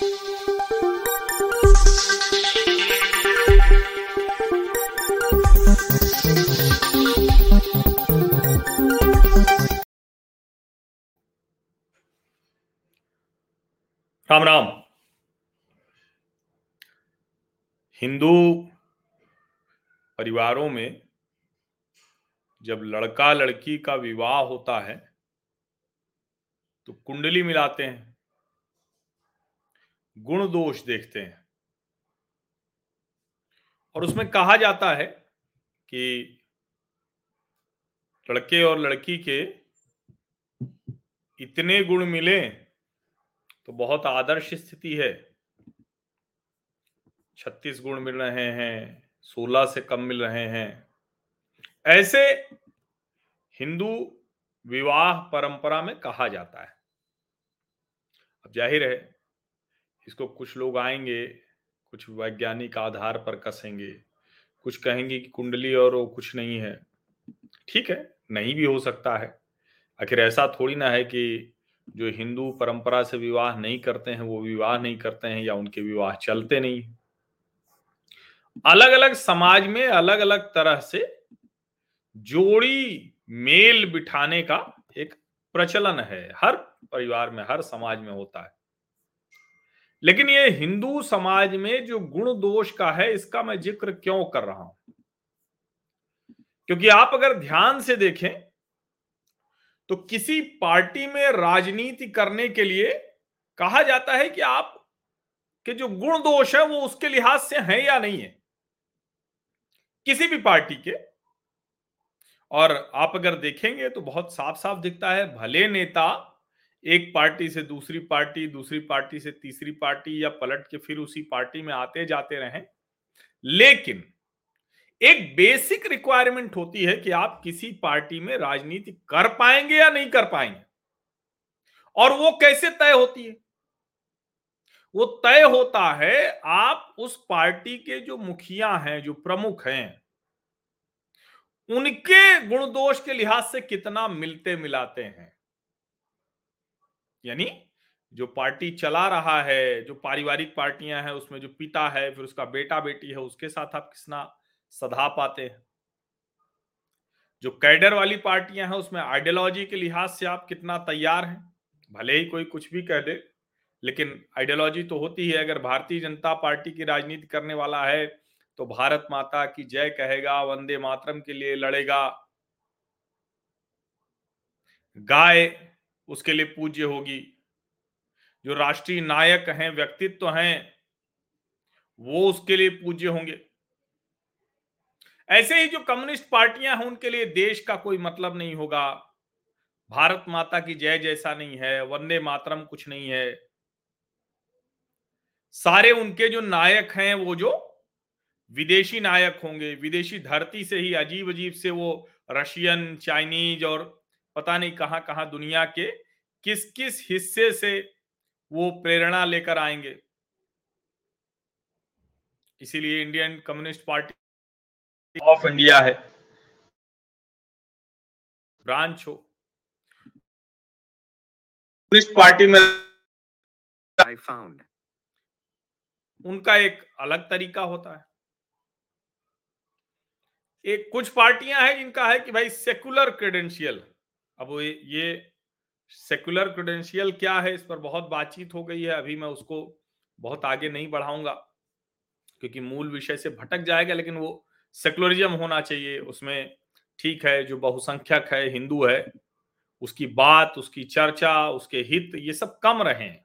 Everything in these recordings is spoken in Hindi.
राम राम। हिंदू परिवारों में जब लड़का लड़की का विवाह होता है तो कुंडली मिलाते हैं। गुण दोष देखते हैं। और उसमें कहा जाता है कि लड़के और लड़की के इतने गुण मिले तो बहुत आदर्श स्थिति है। छत्तीस गुण मिल रहे हैं सोलह से कम मिल रहे हैं। ऐसे हिंदू विवाह परंपरा में कहा जाता है। अब ज़ाहिर है इसको कुछ लोग आएँगे, कुछ वैज्ञानिक आधार पर कसेंगे, कुछ कहेंगे कि कुंडली और वो कुछ नहीं है। ठीक है, नहीं भी हो सकता है। आखिर ऐसा थोड़ी ना है कि जो हिंदू परंपरा से विवाह नहीं करते हैं, वो विवाह नहीं करते हैं या उनके विवाह चलते नहीं अलग अलग समाज में अलग अलग तरह से जोड़ी मेल बिठाने का एक प्रचलन है। हर परिवार में, हर समाज में होता है। लेकिन ये हिंदू समाज में जो गुण दोष का है, इसका मैं ज़िक्र क्यों कर रहा हूँ? क्योंकि आप अगर ध्यान से देखें तो किसी पार्टी में राजनीति करने के लिए कहा जाता है कि आप, के जो गुण दोष है, वो उसके लिहाज से है या नहीं है। किसी भी पार्टी के। और आप अगर देखेंगे तो बहुत साफ़ साफ़ दिखता है, भले नेता एक पार्टी से दूसरी पार्टी दूसरी पार्टी से तीसरी पार्टी या पलट के फिर उसी पार्टी में आते जाते रहें। लेकिन एक बेसिक रिक्वायरमेंट होती है कि आप किसी पार्टी में राजनीति कर पाएँगे या नहीं कर पाएँगे। और वो कैसे तय होती है? वो तय होता है आप उस पार्टी के जो मुखिया हैं, जो प्रमुख हैं, उनके गुण दोष के लिहाज से कितना मिलते मिलाते हैं। यानी जो पार्टी चला रहा है, जो पारिवारिक पार्टियाँ हैं, उसमें जो पिता है, फिर उसका बेटा बेटी है, उसके साथ आप किसना सधा पाते हैं? जो कैडर वाली पार्टियाँ हैं, उसमें आइडियोलॉजी के लिहाज से आप कितना तैयार हैं? भले ही कोई कुछ भी कह दे, लेकिन आइडियोलॉजी तो होती है। अगर भारतीय जनता पार्टी की राजनीति करने वाला है तो भारत माता की जय कहेगा, वंदे मातरम के लिए लड़ेगा। गाय उसके लिए पूज्य होगी। जो राष्ट्रीय नायक हैं, व्यक्तित्व हैं, वो उसके लिए पूज्य होंगे। ऐसे ही जो कम्युनिस्ट पार्टियाँ हैं, उनके लिए देश का कोई मतलब नहीं होगा। भारत माता की जय जैसा नहीं है, वंदे मातरम कुछ नहीं है। सारे उनके जो नायक हैं, वो जो विदेशी नायक होंगे, विदेशी धरती से ही अजीब अजीब से वो रशियन, चाइनीज़ और पता नहीं कहाँ कहाँ दुनिया के किस किस हिस्से से वो प्रेरणा लेकर आएँगे। इसीलिए Indian Communist Party of India है। ब्रांच हो। कम्युनिस्ट पार्टी में आई फाउंड उनका एक अलग तरीका होता है। एक कुछ पार्टियाँ हैं जिनका है कि भाई सेकुलर क्रेडेंशियल। अब ये सेकुलर क्रेडेंशियल क्या है? इस पर बहुत बातचीत हो गई है। अभी मैं उसको बहुत आगे नहीं बढ़ाऊँगा, क्योंकि मूल विषय से भटक जाएगा, लेकिन वो सेकुलरिज्म होना चाहिए। उसमें ठीक है, जो बहुसंख्यक है, हिंदू है, उसकी बात, उसकी चर्चा, उसके हित, ये सब कम रहे हैं।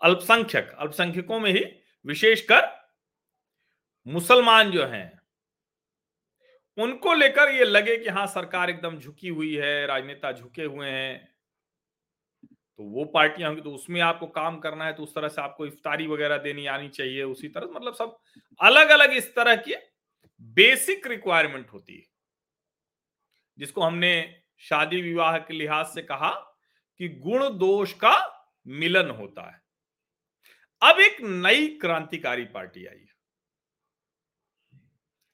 अल्पसंख्यक, अल्पसंख्यकों में ही विशेषकर मुसलमान जो हैं उनको लेकर ये लगे कि हाँ सरकार एकदम झुकी हुई है, राजनेता झुके हुए हैं। तो वो पार्टियाँ होंगी तो उसमें आपको काम करना है तो उस तरह से आपको इफ्तारी वगैरह देनी आनी चाहिए, उसी तरह मतलब सब अलग अलग इस तरह की बेसिक रिक्वायरमेंट होती है। जिसको हमने शादी विवाह के लिहाज से कहा कि गुण दोष का मिलन होता है। अब एक नई क्रांतिकारी पार्टी आई है।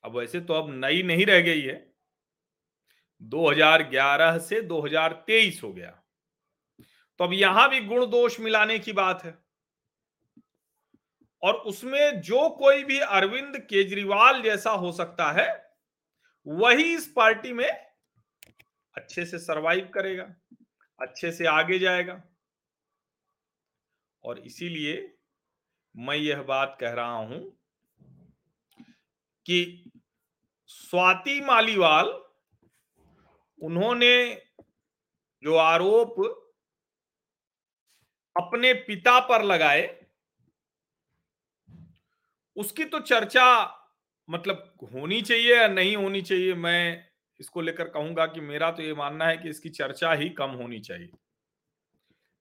अब वैसे तो अब नई नहीं रह गई है। 2011 से 2023 हो गया। तो अब यहाँ भी गुण दोष मिलाने की बात है। और उसमें जो कोई भी अरविंद केजरीवाल जैसा हो सकता है, वही इस पार्टी में अच्छे से सरवाइव करेगा, अच्छे से आगे जाएगा। और इसीलिए मैं यह बात कह रहा हूँ कि स्वाति मालीवाल, उन्होंने जो आरोप अपने पिता पर लगाए, उसकी तो चर्चा मतलब होनी चाहिए या नहीं होनी चाहिए, मैं इसको लेकर कहूँगा कि मेरा तो ये मानना है कि इसकी चर्चा ही कम होनी चाहिए।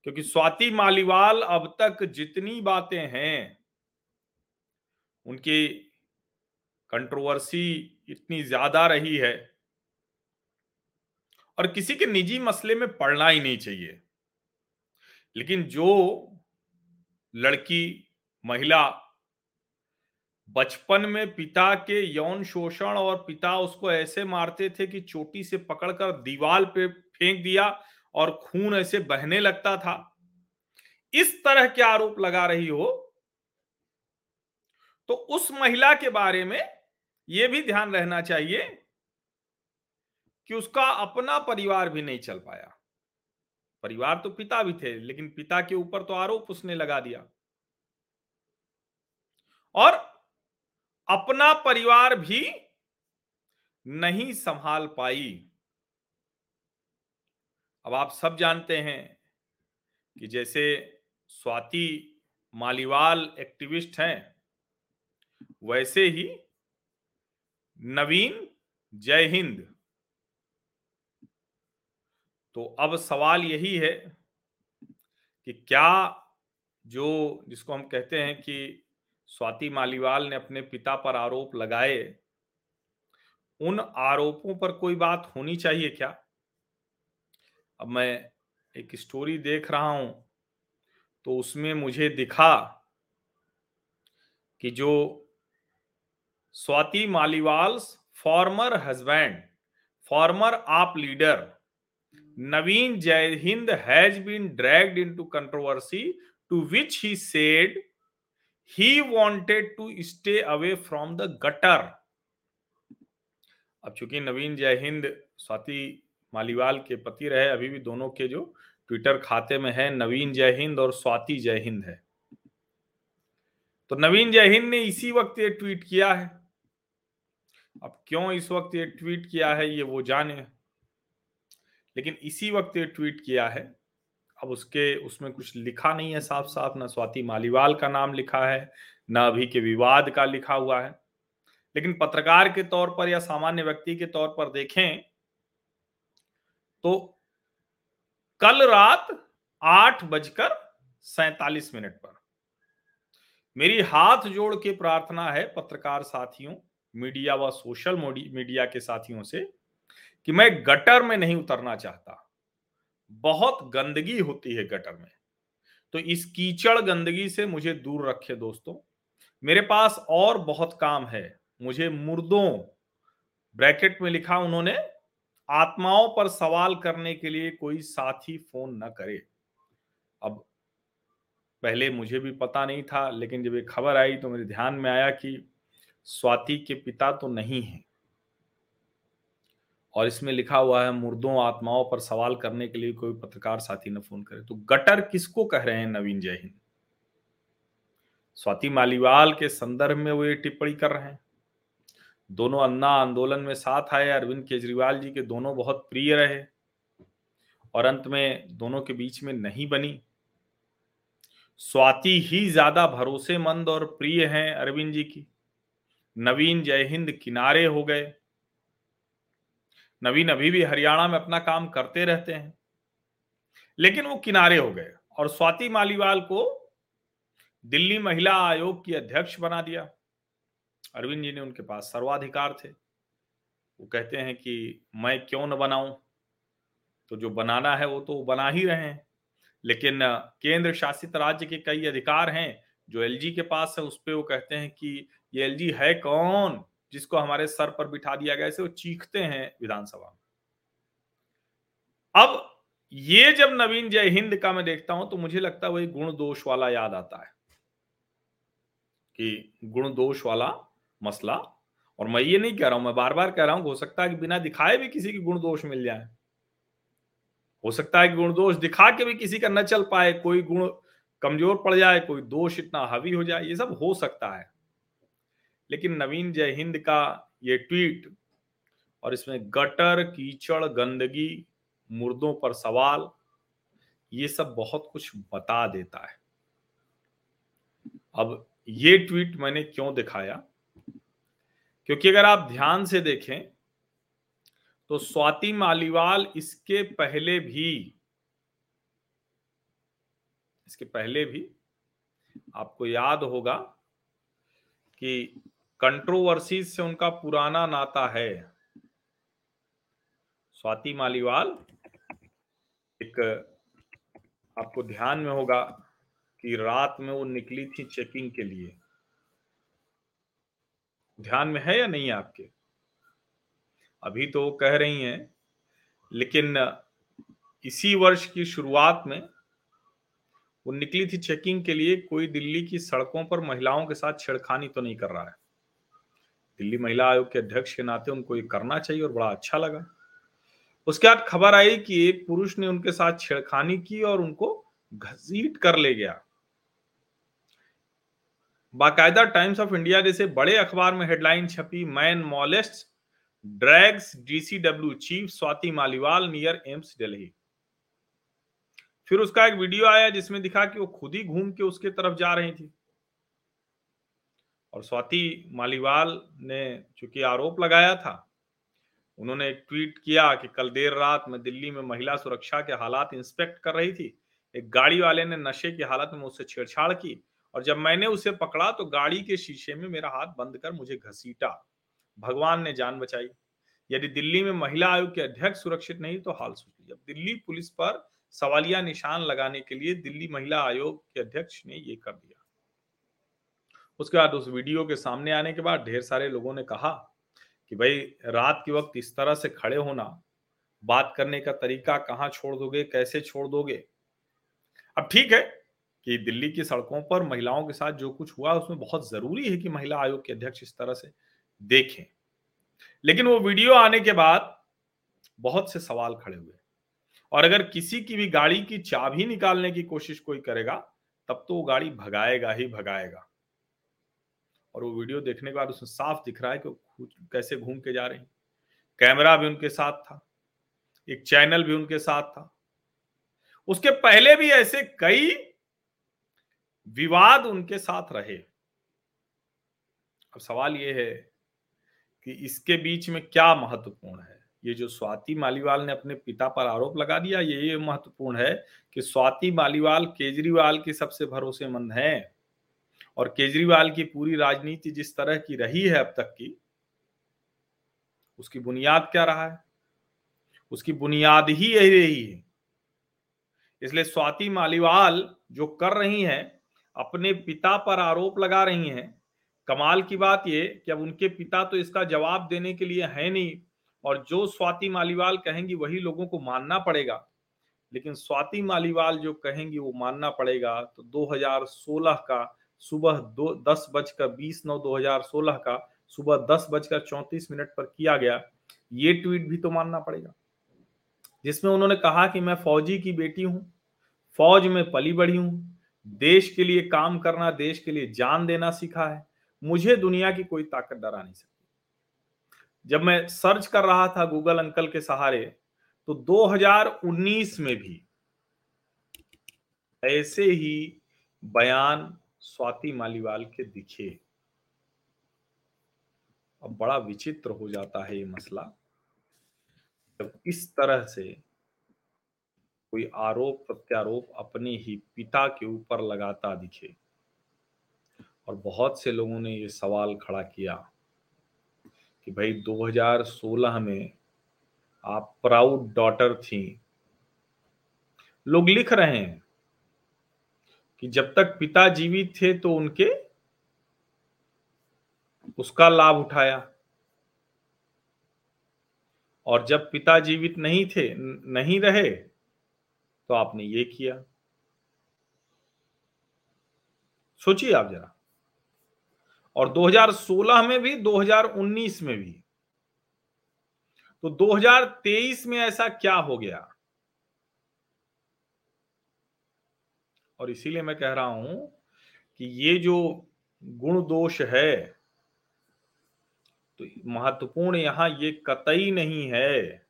क्योंकि स्वाति मालीवाल अब तक जितनी बातें हैं, उनकी कंट्रोवर्सी इतनी ज़्यादा रही है और किसी के निजी मसले में पड़ना ही नहीं चाहिए। लेकिन जो लड़की, महिला बचपन में पिता के यौन शोषण और पिता उसको ऐसे मारते थे कि चोटी से पकड़कर दीवार पे फेंक दिया और खून ऐसे बहने लगता था। इस तरह के आरोप लगा रही हो तो उस महिला के बारे में यह भी ध्यान रहना चाहिए कि उसका अपना परिवार भी नहीं चल पाया। परिवार तो पिता भी थे, लेकिन पिता के ऊपर तो आरोप उसने लगा दिया। और अपना परिवार भी नहीं संभाल पाई। अब आप सब जानते हैं कि जैसे स्वाति मालीवाल एक्टिविस्ट हैं, वैसे ही नवीन, जय हिंद। तो अब सवाल यही है कि क्या जो जिसको हम कहते हैं कि स्वाति मालीवाल ने अपने पिता पर आरोप लगाए, उन आरोपों पर कोई बात होनी चाहिए क्या? अब मैं एक स्टोरी देख रहा हूँ तो उसमें मुझे दिखा कि जो Swati Maliwal former husband former AAP leader Naveen Jai Hind has been dragged into controversy to which he said he wanted to stay away from the gutter अब चूँकि नवीन जय हिंद, स्वाति मालीवाल के पति रहे, अभी भी दोनों के जो ट्विटर खाते में है, नवीन जय हिंद और स्वाति जय हिंद है। तो नवीन जय हिंद ने इसी वक्त ये ट्वीट किया है। अब क्यों इस वक्त ये ट्वीट किया है, ये वो जाने। लेकिन इसी वक्त ये ट्वीट किया है। अब उसके, उसमें कुछ लिखा नहीं है साफ़ साफ़ ना स्वाति मालीवाल का नाम लिखा है, ना अभी के विवाद का लिखा हुआ है। लेकिन पत्रकार के तौर पर या सामान्य व्यक्ति के तौर पर देखें तो कल रात आठ बजकर सैतालीस मिनट पर मेरी हाथ जोड़ के प्रार्थना है पत्रकार साथियों, मीडिया व सोशल मीडिया के साथियों से, कि मैं गटर में नहीं उतरना चाहता। बहुत गंदगी होती है गटर में। तो इस कीचड़ गंदगी से मुझे दूर रखे दोस्तों। मेरे पास और बहुत काम है। मुझे मुर्दों, ब्रैकेट में लिखा उन्होंने, आत्माओं पर सवाल करने के लिए कोई साथी फ़ोन न करे। अब पहले मुझे भी पता नहीं था, लेकिन जब ये खबर आई तो मेरे ध्यान में आया कि स्वाति के पिता तो नहीं है। और इसमें लिखा हुआ है, मुर्दों आत्माओं पर सवाल करने के लिए कोई पत्रकार साथी ने फ़ोन करे। तो गटर किसको कह रहे हैं नवीन जय हिंद? स्वाति मालीवाल के संदर्भ में वो ये टिप्पणी कर रहे हैं। दोनों अन्ना आंदोलन में साथ आए, अरविंद केजरीवाल जी के दोनों बहुत प्रिय रहे और अंत में दोनों के बीच में नहीं बनी। स्वाति ही ज़्यादा भरोसेमंद और प्रिय हैं अरविंद जी की। नवीन जय हिंद किनारे हो गए। नवीन अभी भी हरियाणा में अपना काम करते रहते हैं। लेकिन वो किनारे हो गए और स्वाति मालीवाल को दिल्ली महिला आयोग की अध्यक्ष बना दिया। अरविंद जी ने उनके पास सर्वाधिकार थे। वो कहते हैं कि मैं क्यों न बनाऊँ? तो जो बनाना है वो तो बना ही रहे हैं। लेकिन केंद्र शासित राज्य के कई अधिकार हैं, जो एलजी के पास है, उस पर वो कहते हैं कि ये एलजी है कौन, जिसको हमारे सर पर बिठा दिया गया ऐसे वो चीखते हैं विधानसभा में। अब ये जब नवीन जय हिंद का मैं देखता हूँ तो मुझे लगता है वही गुण दोष वाला याद आता है। कि गुण दोष वाला मसला, और मैं ये नहीं कह रहा हूँ, मैं बार बार कह रहा हूँ, हो सकता है कि बिना दिखाए भी किसी की गुण दोष मिल जाए। हो सकता है कि गुण दोष दिखा के भी किसी का न चल पाए, कोई गुण कमज़ोर पड़ जाए, कोई दोष इतना हावी हो जाए, ये सब हो सकता है। लेकिन नवीन जय हिंद का ये ट्वीट और इसमें गटर, कीचड़, गंदगी, मुर्दों पर सवाल, ये सब बहुत कुछ बता देता है। अब ये ट्वीट मैंने क्यों दिखाया? क्योंकि अगर आप ध्यान से देखें तो स्वाति मालीवाल इसके पहले भी, इसके पहले भी आपको याद होगा कि कंट्रोवर्सीज से उनका पुराना नाता है स्वाति मालीवाल। एक आपको ध्यान में होगा कि रात में वो निकली थी चेकिंग के लिए। ध्यान में है या नहीं आपके? अभी तो कह रही हैं, लेकिन इसी वर्ष की शुरुआत में वो निकली थी चेकिंग के लिए, कोई दिल्ली की सड़कों पर महिलाओं के साथ छेड़खानी तो नहीं कर रहा है। दिल्ली महिला आयोग के अध्यक्ष के नाते उनको ये करना चाहिए और बड़ा अच्छा लगा। उसके बाद खबर आई कि एक पुरुष ने उनके साथ छेड़खानी की और उनको घसीट कर ले गया। बाकायदा टाइम्स ऑफ़ इंडिया जैसे बड़े अखबार में हेडलाइन छपी, man molest drags, DCW chief Swati Maliwal near AIIMS Delhi. फिर उसका एक वीडियो आया जिसमें दिखा कि वो खुद ही घूम के उसके तरफ़ जा रही थी। और स्वाति मालीवाल ने चूँकि आरोप लगाया था, उन्होंने एक ट्वीट किया कि कल देर रात में दिल्ली में महिला सुरक्षा के हालात इंस्पेक्ट कर रही थी। एक गाड़ी वाले ने नशे की हालत में मुझसे छेड़छाड़ की और जब मैंने उसे पकड़ा तो गाड़ी के शीशे में मेरा हाथ बंद कर मुझे घसीटा। भगवान ने जान बचाई। यदि दिल्ली में महिला आयोग के अध्यक्ष सुरक्षित नहीं तो हाल सोच लीजिए दिल्ली पुलिस पर सवालिया निशान लगाने के लिए दिल्ली महिला आयोग के अध्यक्ष ने ये कर दिया। उसके बाद उस वीडियो के सामने आने के बाद ढेर सारे लोगों ने कहा कि भाई, रात के वक्त इस तरह से खड़े होना, बात करने का तरीका कहाँ छोड़ दोगे, कैसे छोड़ दोगे? अब ठीक है कि दिल्ली की सड़कों पर महिलाओं के साथ जो कुछ हुआ, उसमें बहुत ज़रूरी है कि महिला आयोग के अध्यक्ष इस तरह से देखें। लेकिन वो वीडियो आने के बाद बहुत से सवाल खड़े हुए। और अगर किसी की भी गाड़ी की चाबी निकालने की कोशिश कोई करेगा, तब तो वो गाड़ी भगाएगा ही भगाएगा। और वो वीडियो देखने के बाद उसमें साफ़ दिख रहा है कि कैसे घूम के जा रही कैमरा भी उनके साथ था। एक चैनल भी उनके साथ था। उसके पहले भी ऐसे कई विवाद उनके साथ रहे। अब सवाल यह है कि इसके बीच में क्या महत्वपूर्ण है? ये जो स्वाति मालीवाल ने अपने पिता पर आरोप लगा दिया, ये ये महत्वपूर्ण है कि स्वाति मालीवाल केजरीवाल की सबसे भरोसेमंद हैं। और केजरीवाल की पूरी राजनीति जिस तरह की रही है अब तक की, उसकी बुनियाद क्या रहा है? उसकी बुनियाद ही यही रही है। इसलिए स्वाति मालीवाल जो कर रही हैं, अपने पिता पर आरोप लगा रही हैं कमाल की बात ये कि अब उनके पिता तो इसका जवाब देने के लिए है नहीं और जो स्वाति मालीवाल कहेंगी वही लोगों को मानना पड़ेगा। लेकिन स्वाति मालीवाल जो कहेंगी वो मानना पड़ेगा तो 2016 का सुबह दो, दस बजकर बीस नौ दो हज़ार सोलह का सुबह दस बजकर चौंतीस मिनट पर किया गया, ये ट्वीट भी तो मानना पड़ेगा। जिसमें उन्होंने कहा कि मैं फौजी की बेटी हूँ, फौज में पली बढ़ी हूँ, देश के लिए काम करना, देश के लिए जान देना सीखा है। मुझे दुनिया की कोई ताकत डरा नहीं सकती। जब मैं सर्च कर रहा था गूगल अंकल के सहारे तो 2019 में भी ऐसे ही बयान स्वाति मालीवाल के दिखे। अब बड़ा विचित्र हो जाता है ये मसला। जब इस तरह से कोई आरोप प्रत्यारोप अपने ही पिता के ऊपर लगाता दिखे। और बहुत से लोगों ने ये सवाल खड़ा किया कि भाई 2016 में आप प्राउड डॉटर थी। लोग लिख रहे हैं कि जब तक पिता जीवित थे तो उनके उसका लाभ उठाया। और जब पिता जीवित नहीं थे, नहीं रहे तो आपने ये किया। सोचिए आप जरा। और 2016 में भी 2019 में भी। तो 2023 में ऐसा क्या हो गया? और इसीलिए मैं कह रहा हूँ कि ये जो गुण दोष है तो महत्वपूर्ण यहाँ ये कतई नहीं है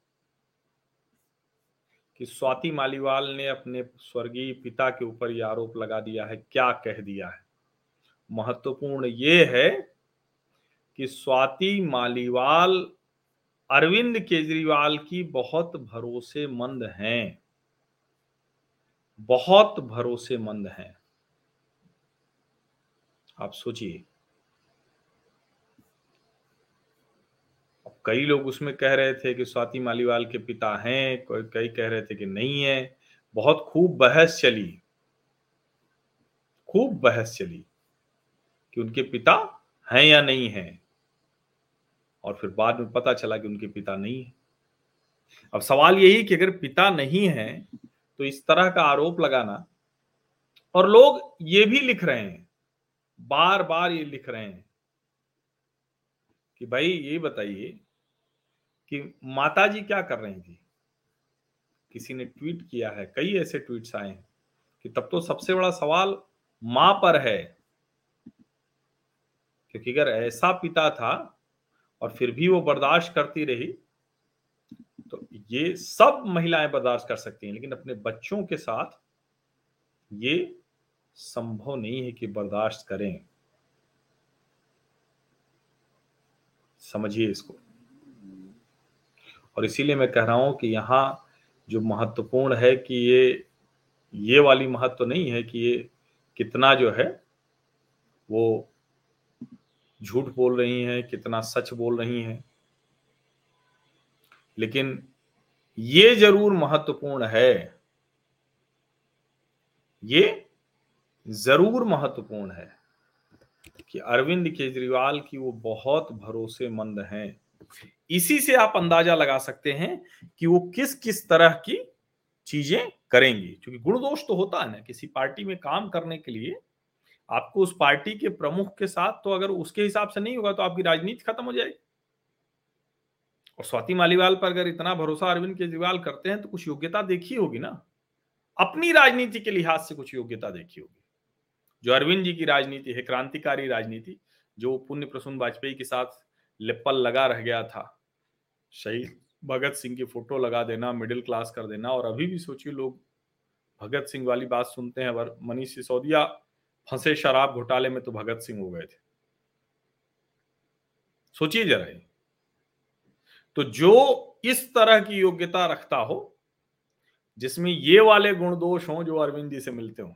कि स्वाति मालीवाल ने अपने स्वर्गीय पिता के ऊपर यह आरोप लगा दिया है, क्या कह दिया है। महत्वपूर्ण ये है कि स्वाति मालीवाल, अरविंद केजरीवाल की बहुत भरोसेमंद हैं। बहुत भरोसेमंद हैं। आप सोचिए। कई लोग उसमें कह रहे थे कि स्वाति मालीवाल के पिता हैं, कोई कई कह रहे थे कि नहीं है। बहुत खूब बहस चली। खूब बहस चली। कि उनके पिता हैं या नहीं हैं। और फिर बाद में पता चला कि उनके पिता नहीं है। अब सवाल यही कि अगर पिता नहीं है तो इस तरह का आरोप लगाना, और लोग ये भी लिख रहे हैं बार बार ये लिख रहे हैं, कि भाई ये बताइए कि माता जी क्या कर रही थी? किसी ने ट्वीट किया है, कई ऐसे ट्वीट्स आए हैं, कि तब तो सबसे बड़ा सवाल माँ पर है। क्योंकि अगर ऐसा पिता था और फिर भी वो बर्दाश्त करती रही तो ये सब महिलाएँ बर्दाश्त कर सकती हैं, लेकिन अपने बच्चों के साथ ये संभव नहीं है कि बर्दाश्त करें। समझिए इसको। और इसीलिए मैं कह रहा हूँ कि यहाँ जो महत्वपूर्ण है कि ये ये वाली महत्व तो नहीं है कि ये कितना जो है वो झूठ बोल रही हैं, कितना सच बोल रही हैं। लेकिन ये ज़रूर महत्वपूर्ण है। ये ज़रूर महत्वपूर्ण है कि अरविंद केजरीवाल की वो बहुत भरोसेमंद हैं। इसी से आप अंदाज़ा लगा सकते हैं कि वो किस किस तरह की चीज़ें करेंगी, क्योंकि गुण दोष तो होता है ना, किसी पार्टी में काम करने के लिए आपको उस पार्टी के प्रमुख के साथ तो अगर उसके हिसाब से नहीं होगा तो आपकी राजनीति खत्म हो जाएगी। और स्वाति मालीवाल पर अगर इतना भरोसा अरविंद केजरीवाल करते हैं तो कुछ योग्यता देखी होगी ना? अपनी राजनीति के लिहाज से कुछ योग्यता देखी होगी। जो अरविंद जी की राजनीति है, क्रांतिकारी राजनीति, जो पुण्य प्रसून वाजपेयी के साथ लिप्पल लगा रह गया था, शहीद भगत सिंह की फ़ोटो लगा देना, मिडिल क्लास कर देना, और अभी भी सोचिए लोग भगत सिंह वाली बात सुनते हैं मनीष सिसोदिया फंसे शराब घोटाले में तो भगत सिंह हो गए थे। सोचिए जरा तो जो इस तरह की योग्यता रखता हो, जिसमें ये वाले गुण दोष हों जो अरविंद जी से मिलते हो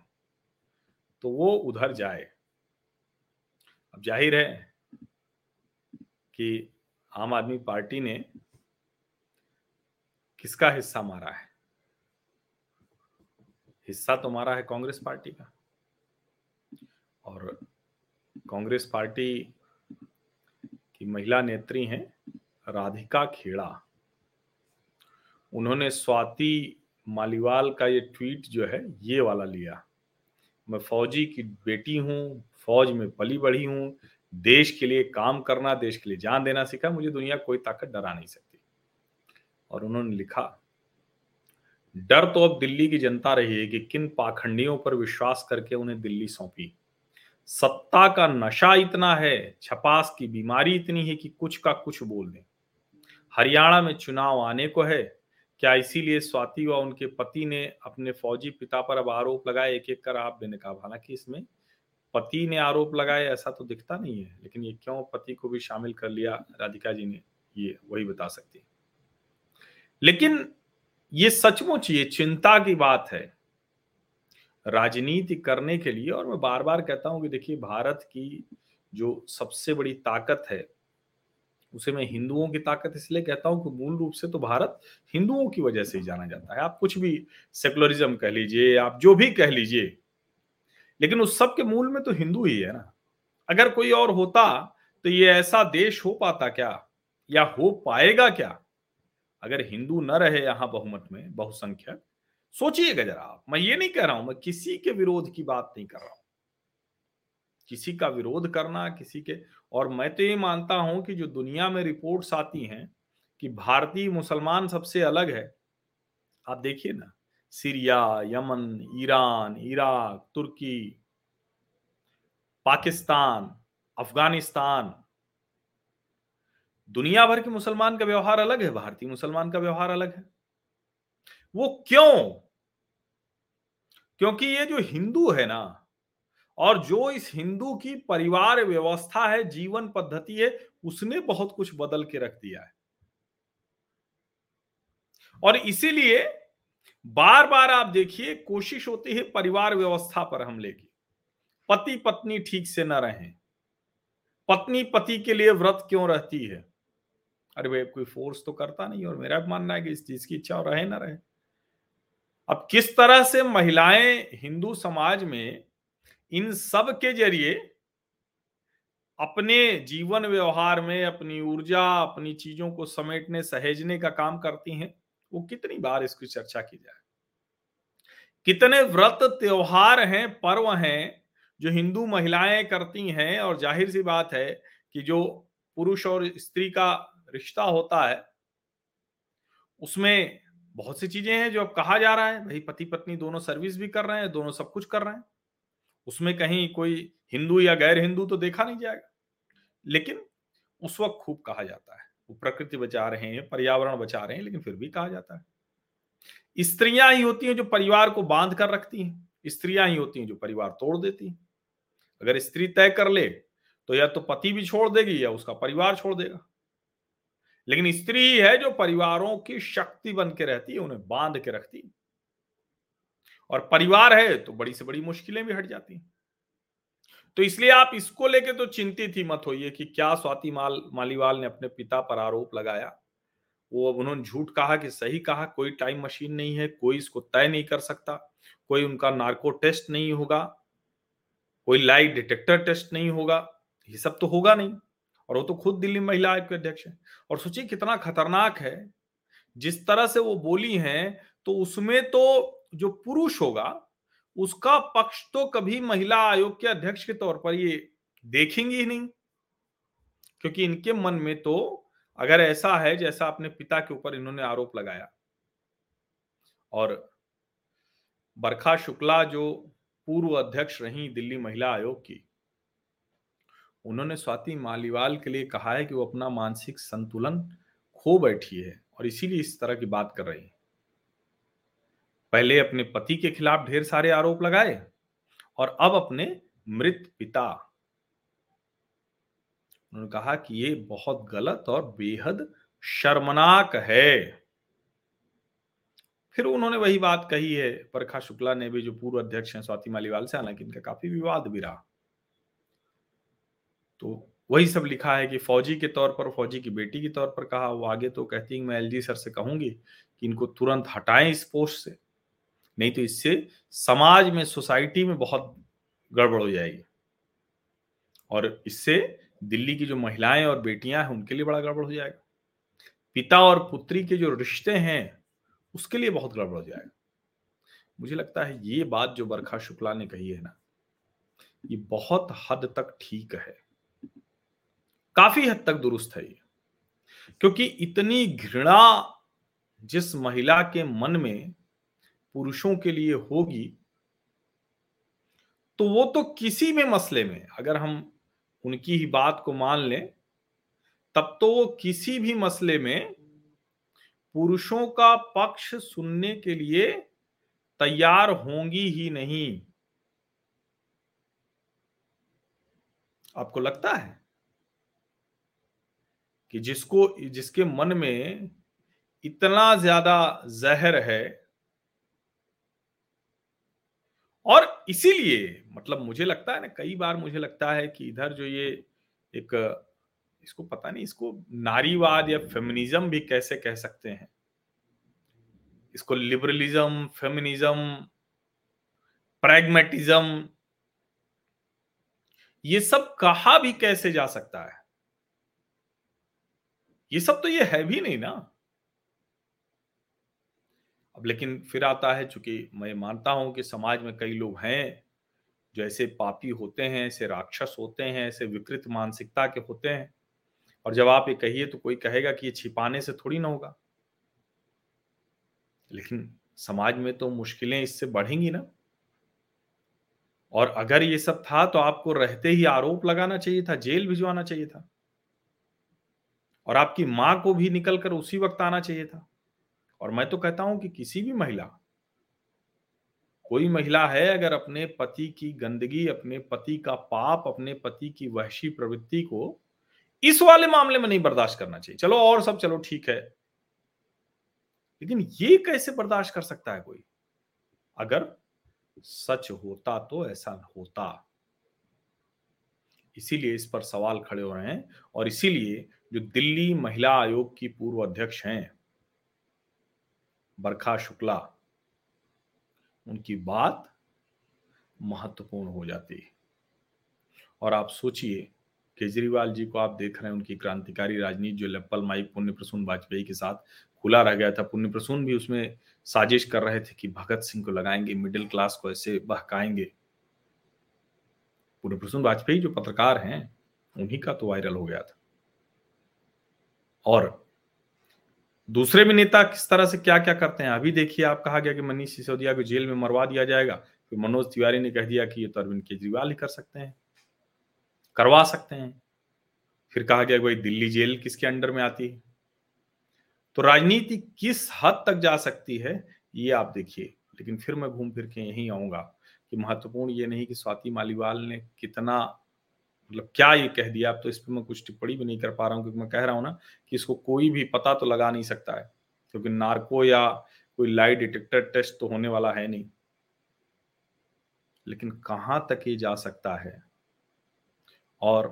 तो वो उधर जाए। अब ज़ाहिर है कि आम आदमी पार्टी ने किसका हिस्सा मारा है? हिस्सा तो मारा है कांग्रेस पार्टी का। और कांग्रेस पार्टी की महिला नेत्री हैं राधिका खेड़ा। उन्होंने स्वाति मालीवाल का ये ट्वीट जो है, ये वाला लिया। मैं फौजी की बेटी हूँ, फौज में पली बढ़ी हूँ, देश के लिए काम करना, देश के लिए जान देना सीखा, मुझे दुनिया कोई ताकत डरा नहीं सकती। और उन्होंने लिखा, डर तो अब दिल्ली की जनता रही है कि किन पाखंडियों पर विश्वास करके उन्हें दिल्ली सौंपी। सत्ता का नशा इतना है, छपास की बीमारी इतनी है कि कुछ का कुछ बोल दें। हरियाणा में चुनाव आने को है। क्या इसीलिए स्वाति व उनके पति ने अपने फौजी पिता पर अब आरोप लगाए? एक एक कर आप ने कहा। हालाँकि इसमें पति ने आरोप लगाए, ऐसा तो दिखता नहीं है। लेकिन ये क्यों पति को भी शामिल कर लिया? राधिका जी ने ये वही बता सकती है। लेकिन ये सचमुच ये चिंता की बात है राजनीति करने के लिए। और मैं बार बार कहता हूँ कि देखिए, भारत की जो सबसे बड़ी ताकत है, उसे मैं हिंदुओं की ताकत इसलिए कहता हूँ कि मूल रूप से तो भारत हिंदुओं की वजह से ही जाना जाता है। आप कुछ भी सेकुलरिज्म कह लीजिए, आप जो भी कह लीजिए, लेकिन उस सब के मूल में तो हिंदू ही है ना। अगर कोई और होता तो ये ऐसा देश हो पाता क्या? या हो पाएगा क्या? अगर हिंदू न रहे यहाँ बहुमत में, बहुसंख्यक सोचिएगा जरा आप, मैं ये नहीं कह रहा हूँ, मैं किसी के विरोध की बात नहीं कर रहा हूँ। किसी का विरोध करना, किसी के, और मैं तो ये मानता हूँ कि जो दुनिया में रिपोर्ट्स आती हैं कि भारतीय मुसलमान सबसे अलग है, आप देखिए ना, सीरिया, यमन, ईरान, इराक, तुर्की, पाकिस्तान, अफ़गानिस्तान। दुनिया भर के मुसलमान का व्यवहार अलग है, भारतीय मुसलमान का व्यवहार अलग है। वो क्यों? क्योंकि ये जो हिंदू है ना, और जो इस हिंदू की परिवार व्यवस्था है, जीवन पद्धति है, उसने बहुत कुछ बदल के रख दिया है। और इसीलिए बार बार आप देखिए, कोशिश होती है परिवार व्यवस्था पर हमले की। पति पत्नी ठीक से न रहे। पत्नी पति के लिए व्रत क्यों रहती है? अरे भाई कोई फोर्स तो करता नहीं, और मेरा मानना है कि इस चीज़ की इच्छा और रहे ना रहे। अब किस तरह से महिलाएँ हिंदू समाज में इन सब के ज़रिए अपने जीवन व्यवहार में, अपनी ऊर्जा, अपनी चीज़ों को समेटने, सहेजने का काम करती हैं, वो कितनी बार इसकी चर्चा की जाए? कितने व्रत त्योहार हैं, पर्व हैं, जो हिंदू महिलाएँ करती हैं और ज़ाहिर सी बात है कि जो पुरुष और स्त्री का रिश्ता होता है, उसमें बहुत सी चीज़ें हैं जो अब कहा जा रहा है, भाई पति पत्नी दोनों सर्विस भी कर रहे हैं, दोनों सब कुछ कर रहे हैं। उसमें कहीं कोई हिंदू या गैर हिंदू तो देखा नहीं जाएगा। लेकिन उस वक्त खूब कहा जाता है। वो प्रकृति बचा रहे हैं, पर्यावरण बचा रहे हैं, लेकिन फिर भी कहा जाता है। स्त्रियाँ ही होती हैं जो परिवार को बाँध कर रखती हैं। स्त्रियाँ ही होती हैं जो परिवार तोड़ देती हैं। अगर स्त्री तय कर ले तो या तो पति भी छोड़ देगी या उसका परिवार छोड़ देगा। लेकिन स्त्री है जो परिवारों की शक्ति बन के रहती है, उन्हें बाँध के रखती और परिवार है तो बड़ी से बड़ी मुश्किलें भी हट जाती हैं। तो इसलिए आप इसको लेके तो चिंतित ही मत होइए कि क्या स्वाति माल, मालीवाल ने अपने पिता पर आरोप लगाया। वो उन्होंने झूठ कहा कि सही कहा, कोई टाइम मशीन नहीं है, कोई इसको तय नहीं कर सकता, कोई उनका नार्को टेस्ट नहीं होगा, कोई लाइट डिटेक्टर टेस्ट नहीं होगा, ये सब तो होगा नहीं। और वो तो खुद दिल्ली महिला आयोग के अध्यक्ष है। और सोचिए कितना खतरनाक है, जिस तरह से वो बोली हैं तो उसमें तो जो पुरुष होगा, उसका पक्ष तो कभी महिला आयोग के अध्यक्ष के तौर पर ये देखेंगे ही नहीं। क्योंकि इनके मन में तो अगर ऐसा है, जैसा अपने पिता के ऊपर इन्होंने आरोप लगाया। और बरखा शुक्ला जो पूर्व अध्यक्ष रही दिल्ली महिला आयोग की उन्होंने स्वाति मालीवाल के लिए कहा है कि वो अपना मानसिक संतुलन खो बैठी है और इसीलिए इस तरह की बात कर रही है। पहले अपने पति के खिलाफ ढेर सारे आरोप लगाए और अब अपने मृत पिता। उन्होंने कहा कि ये बहुत गलत और बेहद शर्मनाक है। फिर उन्होंने वही बात कही है, परखा शुक्ला ने भी, जो पूर्व अध्यक्ष हैं, स्वाति मालीवाल से, हालाँकि इनका काफ़ी विवाद भी रहा। तो वही सब लिखा है कि फौजी के तौर पर, फौजी की बेटी के तौर पर कहा, वो आगे तो कहती है, मैं एलजी सर से कहूँगी कि इनको तुरंत हटाएँ इस पोस्ट से, नहीं तो इससे समाज में, सोसाइटी में बहुत गड़बड़ हो जाएगी। और इससे दिल्ली की जो महिलाएँ और बेटियाँ हैं, उनके लिए बड़ा गड़बड़ हो जाएगा। पिता और पुत्री के जो रिश्ते हैं, उसके लिए बहुत गड़बड़ हो जाएगा। मुझे लगता है ये बात जो बरखा शुक्ला ने कही है ना, ये बहुत हद तक ठीक है। काफ़ी हद तक दुरुस्त है ये। क्योंकि इतनी घृणा जिस महिला के मन में पुरुषों के लिए होगी तो वो तो किसी भी मसले में, अगर हम उनकी ही बात को मान लें, तब तो वो किसी भी मसले में पुरुषों का पक्ष सुनने के लिए तैयार होंगी ही नहीं। आपको लगता है? कि जिसको, जिसके मन में इतना ज़्यादा जहर है। और इसीलिए मतलब मुझे लगता है ना, कई बार मुझे लगता है कि इधर जो ये एक, इसको पता नहीं, इसको नारीवाद या फेमिनिज्म भी कैसे कह सकते हैं? इसको लिबरलिज्म फेमिनिज्म प्रैग्मेटिज्म ये सब कहा भी कैसे जा सकता है? ये सब तो ये है भी नहीं ना। अब लेकिन फिर आता है, चूँकि मैं मानता हूँ कि समाज में कई लोग हैं जो ऐसे पापी होते हैं, ऐसे राक्षस होते हैं, ऐसे विकृत मानसिकता के होते हैं, और जब आप ये कहिए तो कोई कहेगा कि ये छिपाने से थोड़ी ना होगा। लेकिन समाज में तो मुश्किलें इससे बढ़ेंगी ना। और अगर ये सब था तो आपको रहते ही आरोप लगाना चाहिए था, जेल भिजवाना चाहिए था। और आपकी माँ को भी निकलकर उसी वक्त आना चाहिए था। और मैं तो कहता हूँ कि किसी भी महिला, कोई महिला है अगर अपने पति की गंदगी, अपने पति का पाप, अपने पति की वहशी प्रवृत्ति को इस वाले मामले में नहीं बर्दाश्त करना चाहिए। चलो और सब चलो ठीक है। लेकिन ये कैसे बर्दाश्त कर सकता है कोई? अगर सच होता तो ऐसा होता। इसीलिए इस पर सवाल खड़े हो रहे हैं और इसीलिए जो दिल्ली महिला आयोग की पूर्व अध्यक्ष हैं, बरखा शुक्ला, उनकी बात महत्वपूर्ण हो जाती है। और आप सोचिए, केजरीवाल जी को आप देख रहे हैं, उनकी क्रांतिकारी राजनीति जो लप्पल माई पुण्य प्रसून वाजपेयी के साथ खुला रह गया था। पुण्य प्रसून भी उसमें साजिश कर रहे थे कि भगत सिंह को लगाएँगे, मिडिल क्लास को ऐसे बहकाएँगे। पुण्य प्रसून वाजपेयी जो पत्रकार हैं, उन्हीं का तो वायरल हो गया था। और दूसरे भी नेता किस तरह से क्या क्या करते हैं? अभी देखिए, आप कहा गया कि मनीष सिसोदिया को जेल में मरवा दिया जाएगा, फिर मनोज तिवारी ने कह दिया कि ये तो अरविंद केजरीवाल ही कर सकते हैं, करवा सकते हैं। फिर कहा गया भाई दिल्ली जेल किसके अंडर में आती है? तो राजनीति किस हद तक जा सकती है, ये आप देखिए। लेकिन फिर मैं घूम फिर के यही आऊँगा कि महत्वपूर्ण ये नहीं कि स्वाति मालीवाल ने कितना मतलब क्या ये कह दिया? अब तो इस पर मैं कुछ टिप्पणी भी नहीं कर पा रहा हूँ, क्योंकि मैं कह रहा हूँ ना कि इसको कोई भी पता तो लगा नहीं सकता है, क्योंकि नार्को या कोई लाई डिटेक्टर टेस्ट तो होने वाला है नहीं। लेकिन कहाँ तक ये जा सकता है? और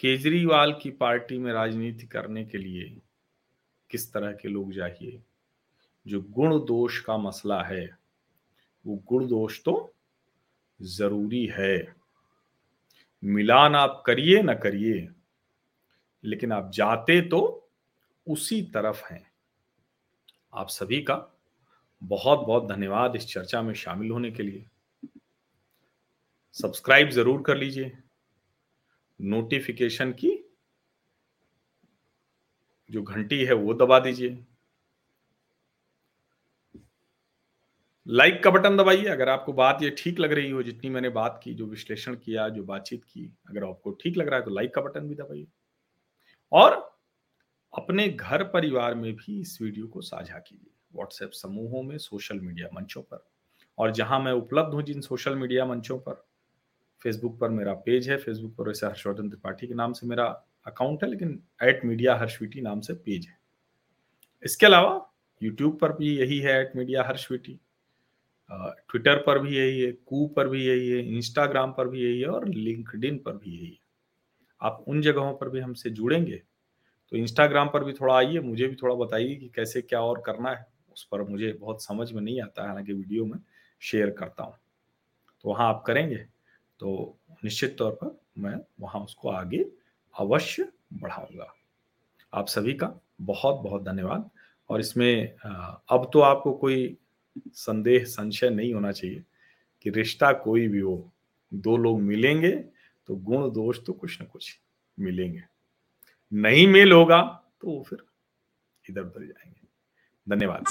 केजरीवाल की पार्टी में राजनीति करने के लिए किस तरह के लोग चाहिए? जो गुण दोष का मसला है, वो गुण दोष तो ज़रूरी है। मिलान आप करिए ना करिए, लेकिन आप जाते तो उसी तरफ़ हैं। आप सभी का बहुत बहुत धन्यवाद इस चर्चा में शामिल होने के लिए। सब्सक्राइब ज़रूर कर लीजिए। नोटिफिकेशन की जो घंटी है वो दबा दीजिए। लाइक का बटन दबाइए। अगर आपको बात ये ठीक लग रही हो, जितनी मैंने बात की, जो विश्लेषण किया, जो बातचीत की, अगर आपको ठीक लग रहा है तो लाइक का बटन भी दबाइए। और अपने घर परिवार में भी इस वीडियो को साझा कीजिए। व्हाट्सएप समूहों में सोशल मीडिया मंचों पर। और जहाँ मैं उपलब्ध हूँ जिन सोशल मीडिया मंचों पर फेसबुक पर मेरा पेज है। फेसबुक पर वैसे हर्षवर्धन त्रिपाठी के नाम से मेरा अकाउंट है, लेकिन एट मीडिया हर्षवीटी नाम से पेज है। इसके अलावा यूट्यूब पर भी यही है एट मीडिया हर्षवीटी। ट्विटर पर भी यही है, कू पर भी यही है, इंस्टाग्राम पर भी यही है और लिंकडिन पर भी यही है। आप उन जगहों पर भी हमसे जुड़ेंगे तो इंस्टाग्राम पर भी थोड़ा आइए, मुझे भी थोड़ा बताइए कि कैसे क्या और करना है, उस पर मुझे बहुत समझ में नहीं आता है हालाँकि वीडियो में शेयर करता हूँ। तो वहाँ आप करेंगे तो निश्चित तौर पर मैं वहाँ उसको आगे अवश्य बढ़ाऊँगा। आप सभी का बहुत बहुत धन्यवाद। और इसमें अब तो आपको कोई संदेह, संशय नहीं होना चाहिए कि रिश्ता कोई भी हो। दो लोग मिलेंगे तो गुण, दोष तो कुछ ना कुछ मिलेंगे। नहीं मेल होगा तो वो फिर इधर उधर जाएँगे। धन्यवाद।